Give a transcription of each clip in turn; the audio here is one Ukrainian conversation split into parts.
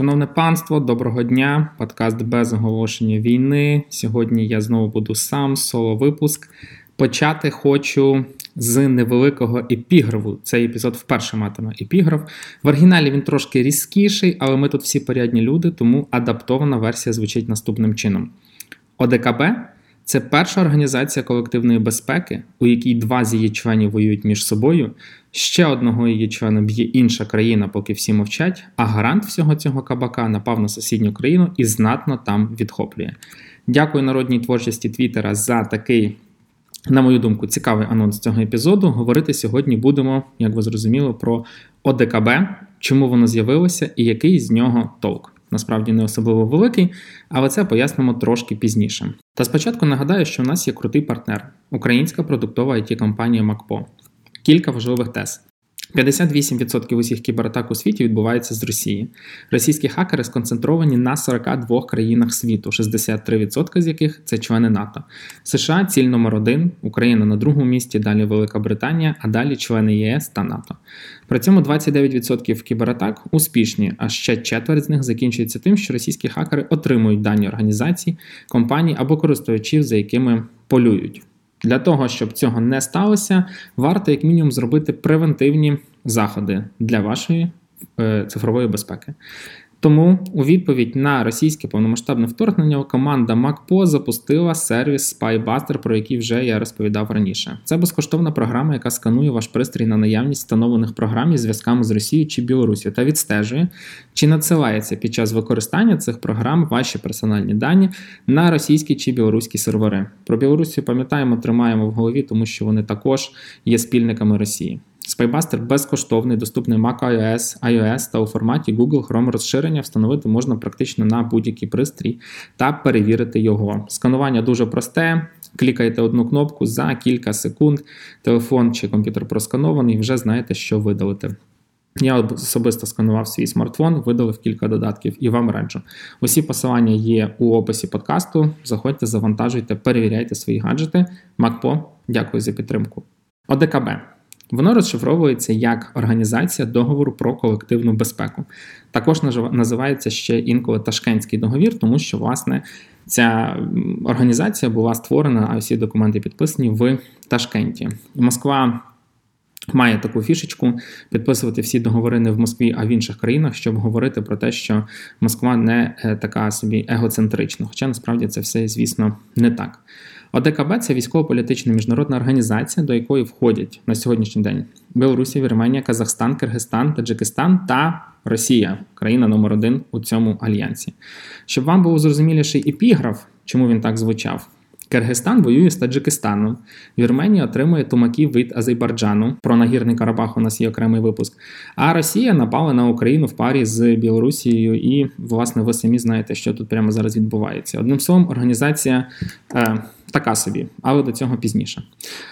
Шановне панство, доброго дня! Подкаст без оголошення війни. Сьогодні я знову буду сам, соло випуск. Почати хочу з невеликого епіграфу. Цей епізод вперше матиме епіграф. В оригіналі він трошки різкіший, але ми тут всі порядні люди, тому адаптована версія звучить наступним чином: ОДКБ це перша організація колективної безпеки, у якій два з її членів воюють між собою. Ще одного її члена б'є інша країна, поки всі мовчать. А гарант всього цього кабака напав на сусідню країну і знатно там відхоплює. Дякую народній творчості Твіттера за такий. На мою думку, цікавий анонс цього епізоду. Говорити сьогодні будемо, як ви зрозуміли, про ОДКБ, чому воно з'явилося і який з нього толк насправді не особливо великий, але це пояснимо трошки пізніше. Та спочатку нагадаю, що в нас є крутий партнер українська продуктова it компанія МакПо. Кілька важливих тез. 58% усіх кібератак у світі відбувається з Росії. Російські хакери сконцентровані на 42 країнах світу, 63% з яких це члени НАТО. США ціль номер один, Україна на другому місці, далі Велика Британія, а далі члени ЄС та НАТО. При цьому 29% кібератак успішні, а ще четверть з них закінчується тим, що російські хакери отримують дані організацій, компаній або користувачів, за якими полюють. Для того, щоб цього не сталося, варто як мінімум зробити превентивні заходи для вашої е, цифрової безпеки. Тому у відповідь на російське повномасштабне вторгнення команда MacPo запустила сервіс SpyBuster, про який вже я розповідав раніше. Це безкоштовна програма, яка сканує ваш пристрій на наявність встановлених програм із зв'язками з Росією чи Білорусі та відстежує, чи надсилається під час використання цих програм ваші персональні дані на російські чи білоруські сервери. Про Білорусі пам'ятаємо, тримаємо в голові, тому що вони також є спільниками Росії. Spybuster безкоштовний, доступний Mac iOS, iOS та у форматі Google Chrome розширення встановити можна практично на будь-який пристрій та перевірити його. Сканування дуже просте. Клікаєте одну кнопку за кілька секунд, телефон чи комп'ютер просканований, вже знаєте, що видалити. Я особисто сканував свій смартфон, видалив кілька додатків і вам раджу. Усі посилання є у описі подкасту. Заходьте, завантажуйте, перевіряйте свої гаджети. МакПо, дякую за підтримку. ОДКБ. Воно розшифровується як організація договору про колективну безпеку. Також називається ще інколи Ташкентський договір, тому що власне ця організація була створена, а всі документи підписані в Ташкенті. Москва. Має таку фішечку підписувати всі договори не в Москві, а в інших країнах, щоб говорити про те, що Москва не е, така собі егоцентрична. Хоча насправді це все, звісно, не так. ОДКБ це військово-політична міжнародна організація, до якої входять на сьогоднішній день Білорусі, Вірменія, Казахстан, Киргизстан, Таджикистан та Росія, країна номер один у цьому альянсі. Щоб вам був зрозуміліший епіграф, чому він так звучав. Киргизстан воює з Таджикистаном. Вірменія отримує тумаків від Азербайджану. Про нагірний Карабах у нас є окремий випуск. А Росія напала на Україну в парі з Білорусією, і, власне, ви самі знаєте, що тут прямо зараз відбувається. Одним словом, організація. Е, така собі, але до цього пізніше.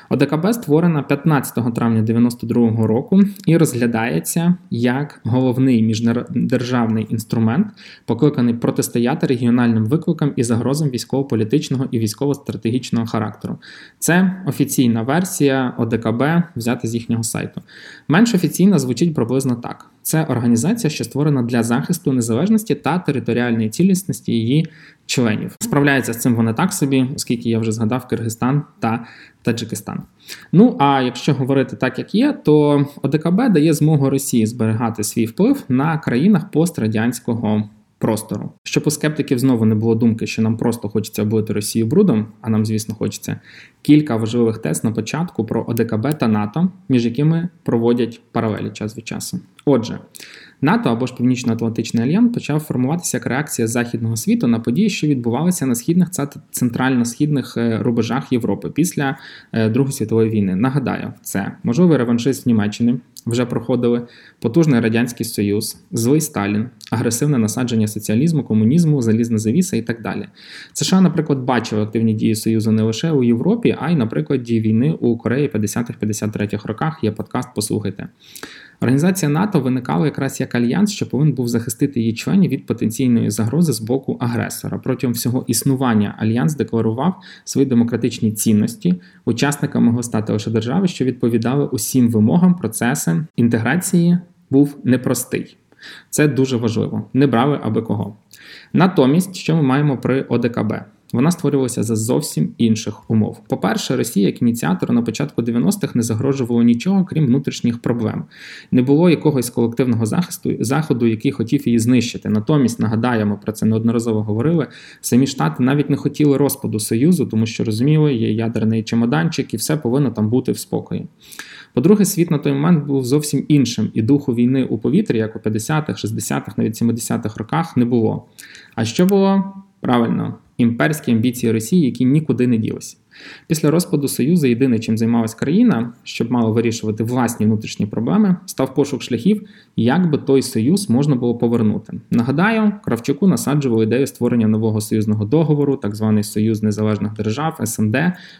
ОДКБ створена 15 травня 92 року і розглядається як головний міждержавний інструмент, покликаний протистояти регіональним викликам і загрозам військово-політичного і військово-стратегічного характеру. Це офіційна версія ОДКБ, взята з їхнього сайту. Менш офіційна звучить приблизно так. Це організація, що створена для захисту незалежності та територіальної цілісності її членів. Справляється з цим вони так собі, оскільки я вже згадав Киргизстан та Таджикистан. Ну а якщо говорити так, як є, то ОДКБ дає змогу Росії зберігати свій вплив на країнах пострадянського простору. Щоб у скептиків знову не було думки, що нам просто хочеться облити Росію брудом, а нам, звісно, хочеться кілька важливих тест на початку про ОДКБ та НАТО, між якими проводять паралелі час від часу. Отже. НАТО або ж Північно-Атлантичний альянс почав формуватися як реакція західного світу на події, що відбувалися на східних та центрально-східних е, рубежах Європи після е, Другої світової війни. Нагадаю, це можливий реваншист Німеччини. Вже проходили потужний радянський союз, злий Сталін, агресивне насадження соціалізму, комунізму, залізна завіса і так далі. США, наприклад, бачили активні дії Союзу не лише у Європі, а й, наприклад, дії війни у Кореї 50-53 роках. Є подкаст, послухайте. Організація НАТО виникала якраз як альянс, що повинен був захистити її членів від потенційної загрози з боку агресора. Протягом всього існування альянс декларував свої демократичні цінності. Учасниками могли стати лише держави, що відповідали усім вимогам процесу інтеграції був непростий. Це дуже важливо. Не брали аби кого. Натомість, що ми маємо при ОДКБ? Вона створювалася за зовсім інших умов. По-перше, Росія як ініціатор на початку 90-х не загрожувала нічого, крім внутрішніх проблем. Не було якогось колективного захисту заходу, який хотів її знищити. Натомість нагадаємо про це неодноразово говорили. Самі штати навіть не хотіли розпаду союзу, тому що розуміли, є ядерний чемоданчик, і все повинно там бути в спокої. По-друге, світ на той момент був зовсім іншим, і духу війни у повітрі, як у 50-х, 60-х, навіть 70-х роках, не було. А що було? Правильно, імперські амбіції Росії, які нікуди не ділися. Після розпаду Союзу єдине, чим займалась країна, щоб мало вирішувати власні внутрішні проблеми, став пошук шляхів, як би той союз можна було повернути. Нагадаю, Кравчуку насаджували ідею створення нового союзного договору, так званий Союз Незалежних Держав, СНД.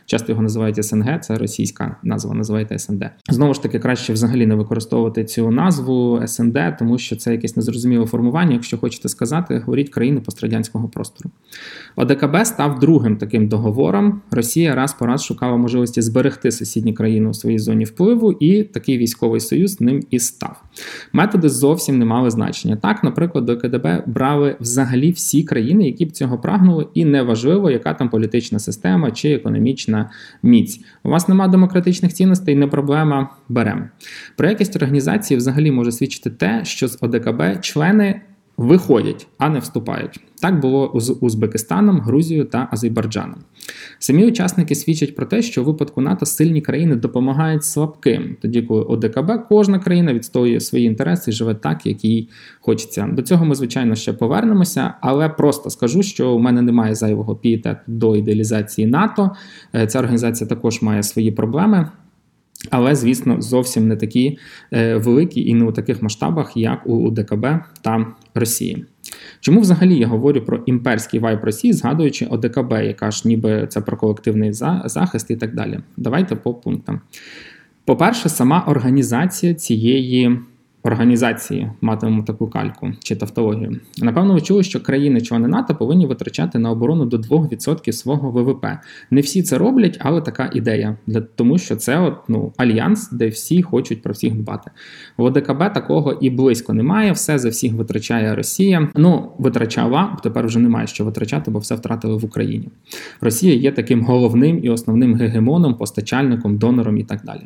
Часто його називають СНГ, це російська назва, називається СНД. Знову ж таки, краще взагалі не використовувати цю назву СНД, тому що це якесь незрозуміле формування. Якщо хочете сказати, говоріть країни пострадянського простору. ОДКБ став другим таким договором. Росія. Росія раз по раз шукала можливості зберегти сусідні країни у своїй зоні впливу, і такий військовий союз ним і став. Методи зовсім не мали значення. Так, наприклад, до КДБ брали взагалі всі країни, які б цього прагнули, і неважливо, яка там політична система чи економічна міць. У вас нема демократичних цінностей, не проблема. Беремо. Про якість організації взагалі може свідчити те, що з ОДКБ члени виходять, а не вступають. Так було з Узбекистаном, Грузією та Азербайджаном. Самі учасники свідчать про те, що у випадку НАТО сильні країни допомагають слабким, тоді коли ОДКБ кожна країна відстоює свої інтереси і живе так, як їй хочеться. До цього ми, звичайно, ще повернемося, але просто скажу, що у мене немає зайвого пієтету до ідеалізації НАТО. Е, ця організація також має свої проблеми. Але, звісно, зовсім не такі е, великі і не у таких масштабах, як у ДКБ та Росії. Чому взагалі я говорю про імперський вайб Росії, згадуючи ОДКБ, яка ж ніби це про колективний захист і так далі? Давайте по пунктам. По-перше, сама організація цієї організації матимемо таку кальку чи тавтологію. Напевно, ви чули, що країни-члени НАТО повинні витрачати на оборону до 2% свого ВВП. Не всі це роблять, але така ідея, тому що це от, ну, альянс, де всі хочуть про всіх дбати. В ОДКБ такого і близько немає. Все за всіх витрачає Росія. Ну, витрачала, тепер вже немає що витрачати, бо все втратили в Україні. Росія є таким головним і основним гегемоном, постачальником, донором і так далі.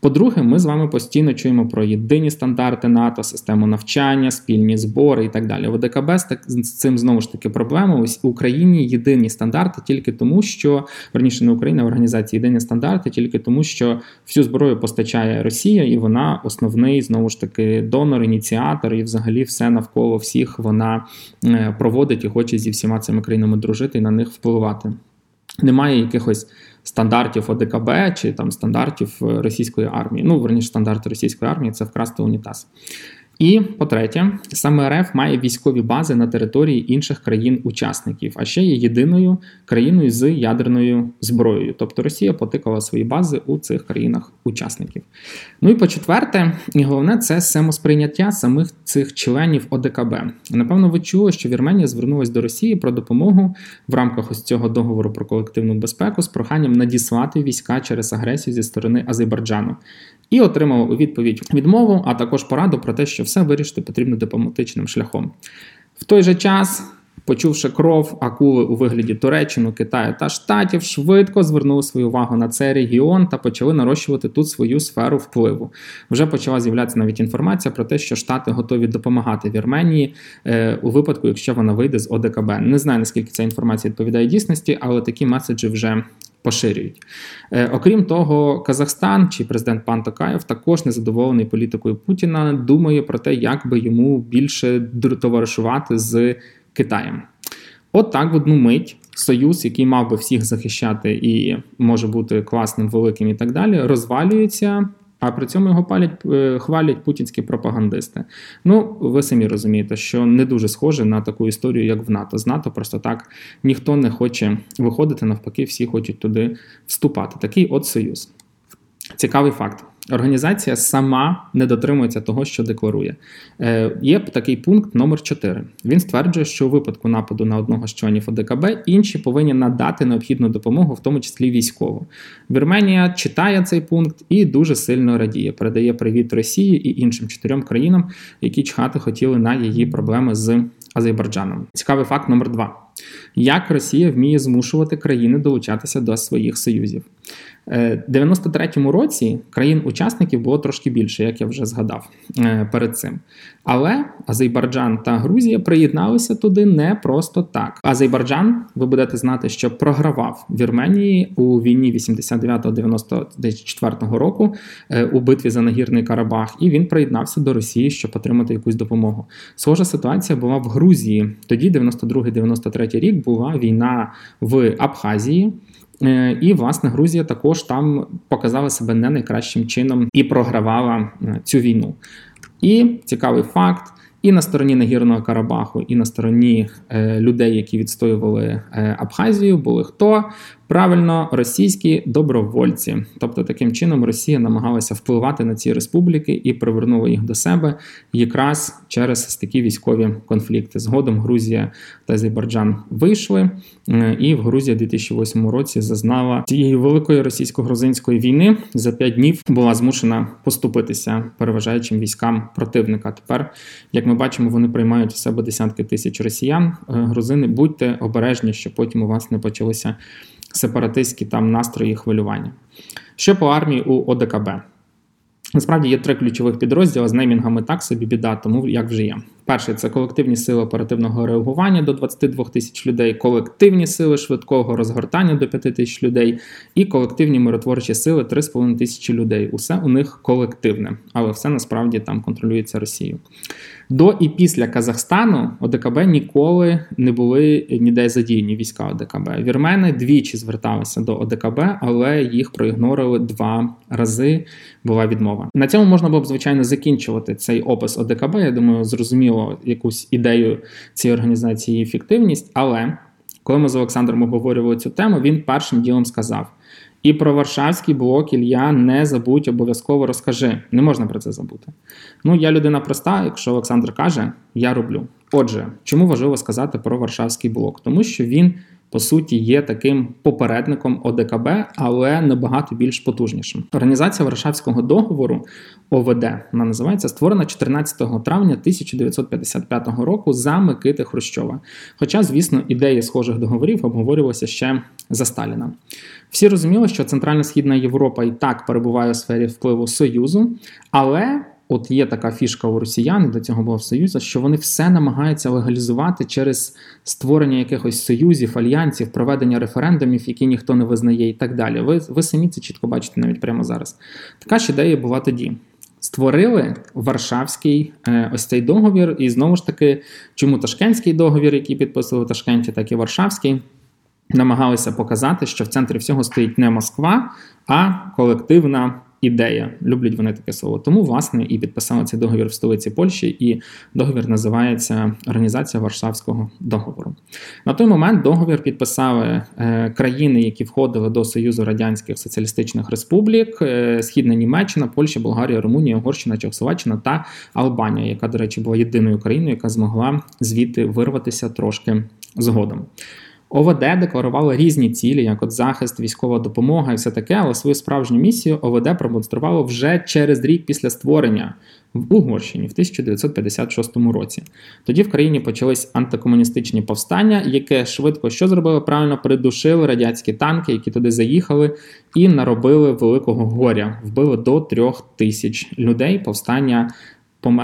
По-друге, ми з вами постійно чуємо про єдині стандарти НАТО, систему навчання, спільні збори і так далі. В ОДКБ з цим знову ж таки проблема. Ось в Україні єдині стандарти тільки тому, що верніше не Україна, а організації єдині стандарти тільки тому, що всю зброю постачає Росія, і вона основний знову ж таки донор, ініціатор, і взагалі все навколо всіх вона е, проводить і хоче зі всіма цими країнами дружити і на них впливати. Немає якихось стандартів ОДКБ чи там стандартів е, російської армії. Ну, верніше, стандарти російської армії це вкрасти унітаз. І по-третє, саме РФ має військові бази на території інших країн-учасників, а ще є єдиною країною з ядерною зброєю. Тобто Росія потикала свої бази у цих країнах-учасників. Ну і по-четверте, і головне це самосприйняття самих цих членів ОДКБ. Напевно, ви чули, що Вірменія звернулася до Росії про допомогу в рамках ось цього договору про колективну безпеку з проханням надіслати війська через агресію зі сторони Азербайджану і отримав у відповідь відмову, а також пораду про те, що все вирішити потрібно дипломатичним шляхом. В той же час. Почувши кров, акули у вигляді Туреччини, Китаю та Штатів, швидко звернули свою увагу на цей регіон та почали нарощувати тут свою сферу впливу. Вже почала з'являтися навіть інформація про те, що Штати готові допомагати Вірменії е, у випадку, якщо вона вийде з ОДКБ. Не знаю наскільки ця інформація відповідає дійсності, але такі меседжі вже поширюють. Е, окрім того, Казахстан чи президент Пан Токаєв також незадоволений політикою Путіна, думає про те, як би йому більше товаришувати з Китаєм. От так в одну мить союз, який мав би всіх захищати і може бути класним, великим і так далі, розвалюється. А при цьому його палять, е, хвалять путінські пропагандисти. Ну, ви самі розумієте, що не дуже схоже на таку історію, як в НАТО. З НАТО просто так ніхто не хоче виходити, навпаки, всі хочуть туди вступати. Такий от союз. Цікавий факт. Організація сама не дотримується того, що декларує. Е, Є такий пункт номер 4 Він стверджує, що у випадку нападу на одного з членів ОДКБ інші повинні надати необхідну допомогу, в тому числі військову. Вірменія читає цей пункт і дуже сильно радіє. Передає привіт Росії і іншим чотирьом країнам, які чхати хотіли на її проблеми з Азербайджаном. Цікавий факт номер 2 як Росія вміє змушувати країни долучатися до своїх союзів. Е, У 93-му році країн-учасників було трошки більше, як я вже згадав е, перед цим. Але Азербайджан та Грузія приєдналися туди не просто так. Азербайджан, ви будете знати, що програвав Вірменії у війні 89-94 року е, у битві за нагірний Карабах, і він приєднався до Росії, щоб отримати якусь допомогу. Схожа ситуація була в Грузії. Тоді, 92-93 рік, була війна в Абхазії. Е, і, власне, Грузія також там показала себе не найкращим чином і програвала е, цю війну. І цікавий факт: і на стороні Нагірного Карабаху, і на стороні е, людей, які відстоювали Абхазію, були хто? Правильно, російські добровольці, тобто таким чином Росія намагалася впливати на ці республіки і привернула їх до себе якраз через такі військові конфлікти. Згодом Грузія та Азербайджан вийшли, е, і в Грузії у 2008 році зазнала цієї великої російсько-грузинської війни за п'ять днів була змушена поступитися переважаючим військам противника. Тепер, як ми бачимо, вони приймають у себе десятки тисяч росіян. Е, грузини будьте обережні, щоб потім у вас не почалися сепаратистські там настрої хвилювання. Що по армії у ОДКБ? Насправді є три ключових підрозділи з неймінгами так собі біда, тому як вже є. Перший це колективні сили оперативного реагування до 22 тисяч людей, колективні сили швидкого розгортання до 5 тисяч людей, і колективні миротворчі сили 3,5 тисячі людей. Усе у них колективне, але все насправді там контролюється Росією. До і після Казахстану ОДКБ ніколи не були ніде задіяні війська ОДКБ. Вірмени двічі зверталися до ОДКБ, але їх проігнорили два рази. Була відмова. На цьому можна було б звичайно закінчувати цей опис ОДКБ. Я думаю, зрозуміло якусь ідею цієї організації і ефективність. Але коли ми з Олександром обговорювали цю тему, він першим ділом сказав. І про Варшавський блок Ілля не забудь, обов'язково розкажи. Не можна про це забути. Ну, я людина проста, якщо Олександр каже, я роблю. Отже, чому важливо сказати про Варшавський блок? Тому що він по суті є таким попередником ОДКБ, але набагато більш потужнішим. Організація Варшавського договору ОВД вона називається створена 14 травня 1955 року за Микити Хрущова. Хоча, звісно, ідеї схожих договорів обговорювалися ще за Сталіна. Всі розуміли, що Центральна Східна Європа і так перебуває у сфері впливу Союзу, але От є така фішка у росіян, до цього було в Союзу, що вони все намагаються легалізувати через створення якихось союзів, альянсів, проведення референдумів, які ніхто не визнає, і так далі. Ви ви самі це чітко бачите навіть прямо зараз. Така ж ідея була тоді. Створили Варшавський е, ось цей договір, і знову ж таки, чому Ташкентський договір, який підписували в Ташкенті, так і Варшавський, намагалися показати, що в центрі всього стоїть не Москва, а колективна ідея. Люблять вони таке слово. Тому, власне, і підписали цей договір в столиці Польщі, і договір називається Організація Варшавського договору. На той момент договір підписали е, країни, які входили до Союзу Радянських Соціалістичних Республік, е, Східна Німеччина, Польща, Болгарія, Румунія, Угорщина, Чехословаччина та Албанія, яка, до речі, була єдиною країною, яка змогла звідти вирватися трошки згодом. ОВД декларувало різні цілі, як от захист, військова допомога і все таке, але свою справжню місію ОВД продемонструвало вже через рік після створення в Угорщині в 1956 році. Тоді в країні почались антикомуністичні повстання, яке швидко що зробило правильно, придушили радянські танки, які туди заїхали, і наробили великого горя. Вбили до трьох тисяч людей. Повстання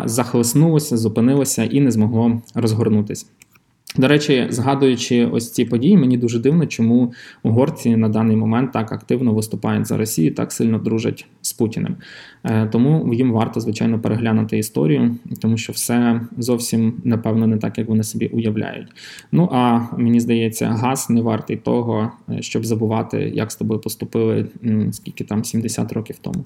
захлеснулося, зупинилося і не змогло розгорнутися. До речі, згадуючи ось ці події, мені дуже дивно, чому угорці на даний момент так активно виступають за Росію, так сильно дружать з Путіним. Е, тому їм варто, звичайно, переглянути історію, тому що все зовсім напевно не так, як вони собі уявляють. Ну а мені здається, газ не вартий того, е, щоб забувати, як з тобою поступили скільки там 70 років тому.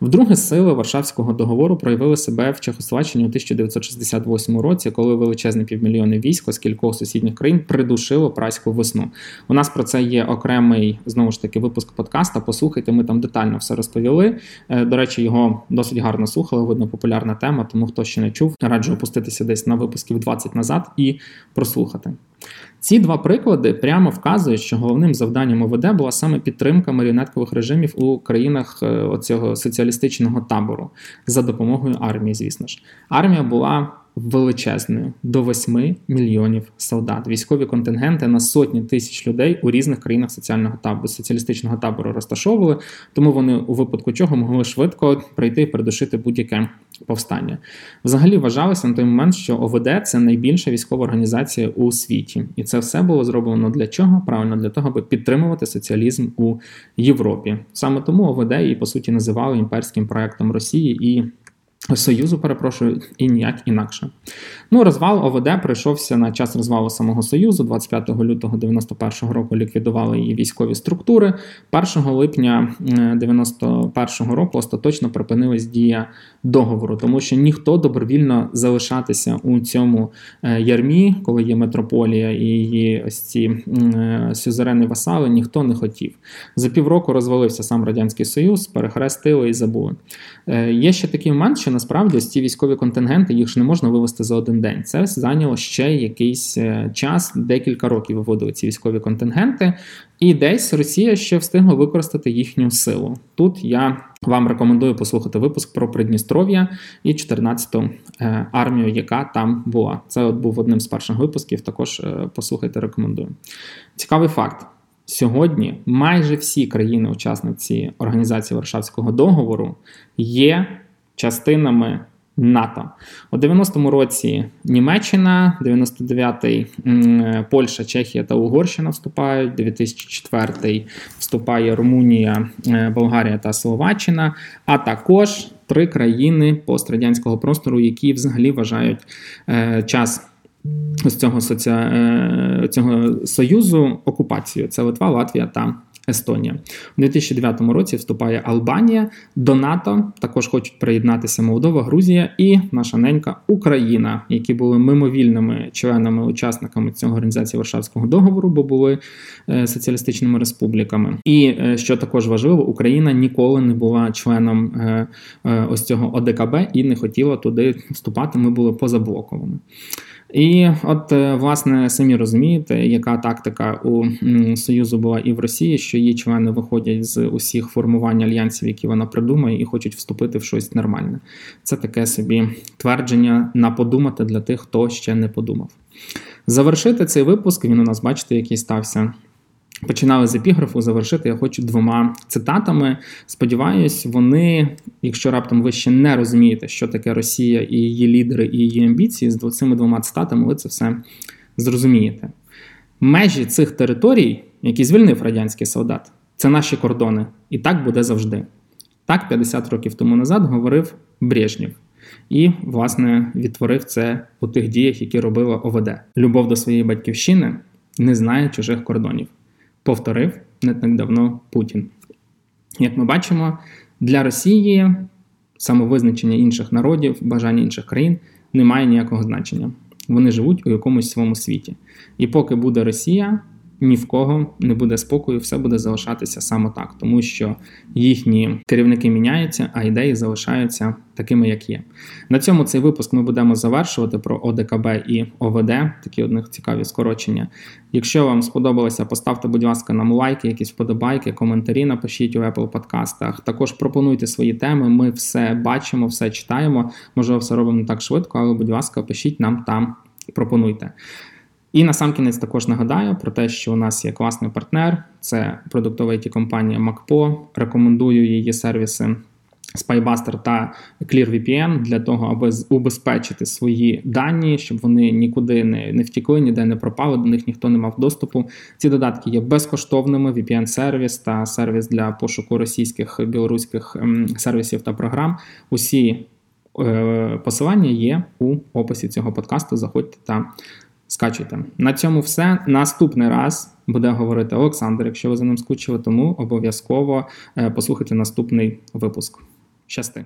Вдруге, сили Варшавського договору проявили себе в Чехословаччині у 1968 році, коли величезне півмільйони військ кількох сусідніх країн придушило праську весну. У нас про це є окремий знову ж таки випуск подкаста. Послухайте, ми там детально все розповіли. Е, до речі, його досить гарно слухали. Видно, популярна тема. Тому хто ще не чув, раджу опуститися десь на випусків 20 назад і прослухати. Ці два приклади прямо вказують, що головним завданням ОВД була саме підтримка маріонеткових режимів у країнах е, оцього соціалістичного табору за допомогою армії. Звісно ж, армія була величезною до 8 мільйонів солдат. Військові контингенти на сотні тисяч людей у різних країнах соціального табору соціалістичного табору розташовували, тому вони у випадку чого могли швидко прийти і придушити будь-яке повстання. Взагалі вважалося на той момент, що ОВД це найбільша військова організація у світі, і це все було зроблено для чого? Правильно для того, аби підтримувати соціалізм у Європі. Саме тому ОВД і по суті називали імперським проектом Росії і. Союзу, перепрошую, і ніяк інакше. Ну, розвал ОВД прийшовся на час розвалу самого Союзу. 25 лютого 91-го року ліквідували її військові структури. 1 липня 91-го року остаточно припинилась дія договору, тому що ніхто добровільно залишатися у цьому е, ярмі, коли є метрополія і її ось ці е, сюзерени васали, ніхто не хотів. За півроку розвалився сам Радянський Союз, перехрестили і забули. Е, є ще такий момент, що насправді ось ці військові контингенти їх ж не можна вивести за один день. Це зайняло ще якийсь час, декілька років виводили ці військові контингенти. І десь Росія ще встигла використати їхню силу. Тут я вам рекомендую послухати випуск про Придністров'я і 14-ту е, армію, яка там була. Це от був одним з перших випусків. Також е, послухайте, рекомендую. Цікавий факт. Сьогодні майже всі країни-учасниці Організації Варшавського договору є частинами НАТО. У 90-му році Німеччина, 99-й Польща, Чехія та Угорщина вступають, 2004-й вступає Румунія, е, Болгарія та Словаччина, а також три країни пострадянського простору, які взагалі вважають е, час. З цього соці... Е, цього союзу окупацію це Литва, Латвія та Естонія. У 2009 році вступає Албанія до НАТО. Також хочуть приєднатися Молдова, Грузія і наша ненька Україна, які були мимовільними членами-учасниками цього організації Варшавського договору, бо були е, соціалістичними республіками. І е, що також важливо, Україна ніколи не була членом е, ось цього ОДКБ і не хотіла туди вступати. Ми були позаблоковими. І от, е, власне, самі розумієте, яка тактика у Союзу була і в Росії, що її члени виходять з усіх формувань альянсів, які вона придумає, і хочуть вступити в щось нормальне. Це таке собі твердження на подумати для тих, хто ще не подумав. Завершити цей випуск. Він у нас, бачите, який стався. Починали з епіграфу, завершити я хочу двома цитатами. Сподіваюсь, вони, якщо раптом ви ще не розумієте, що таке Росія і її лідери, і її амбіції, з цими двома цитатами ви це все зрозумієте. Межі цих територій, які звільнив радянський солдат, це наші кордони. І так буде завжди. Так, 50 років тому назад говорив Брежнєв. І, власне, відтворив це у тих діях, які робила ОВД. Любов до своєї батьківщини не знає чужих кордонів повторив не так давно Путін. Як ми бачимо, для Росії самовизначення інших народів, бажання інших країн не має ніякого значення. Вони живуть у якомусь своєму світі. І поки буде Росія, ні в кого не буде спокою, все буде залишатися саме так, тому що їхні керівники міняються, а ідеї залишаються такими, як є. На цьому цей випуск ми будемо завершувати про ОДКБ і ОВД, такі одних цікаві скорочення. Якщо вам сподобалося, поставте, будь ласка, нам лайки, якісь вподобайки, коментарі напишіть у Apple подкастах. Також пропонуйте свої теми. Ми все бачимо, все читаємо. Можливо, все робимо не так швидко, але, будь ласка, пишіть нам там, пропонуйте. І на сам кінець також нагадаю про те, що у нас є класний партнер, це продуктова it компанія MacPo. Рекомендую її сервіси Spybuster та ClearVPN для того, аби убезпечити свої дані, щоб вони нікуди не не втікли, ніде не пропали, до них ніхто не мав доступу. Ці додатки є безкоштовними. VPN-сервіс та сервіс для пошуку російських білоруських ем, сервісів та програм. Усі е, посилання є у описі цього подкасту. Заходьте та скачуйте. На цьому все. Наступний раз буде говорити Олександр, якщо ви за ним скучили, тому обов'язково е, послухайте наступний випуск. Щасти!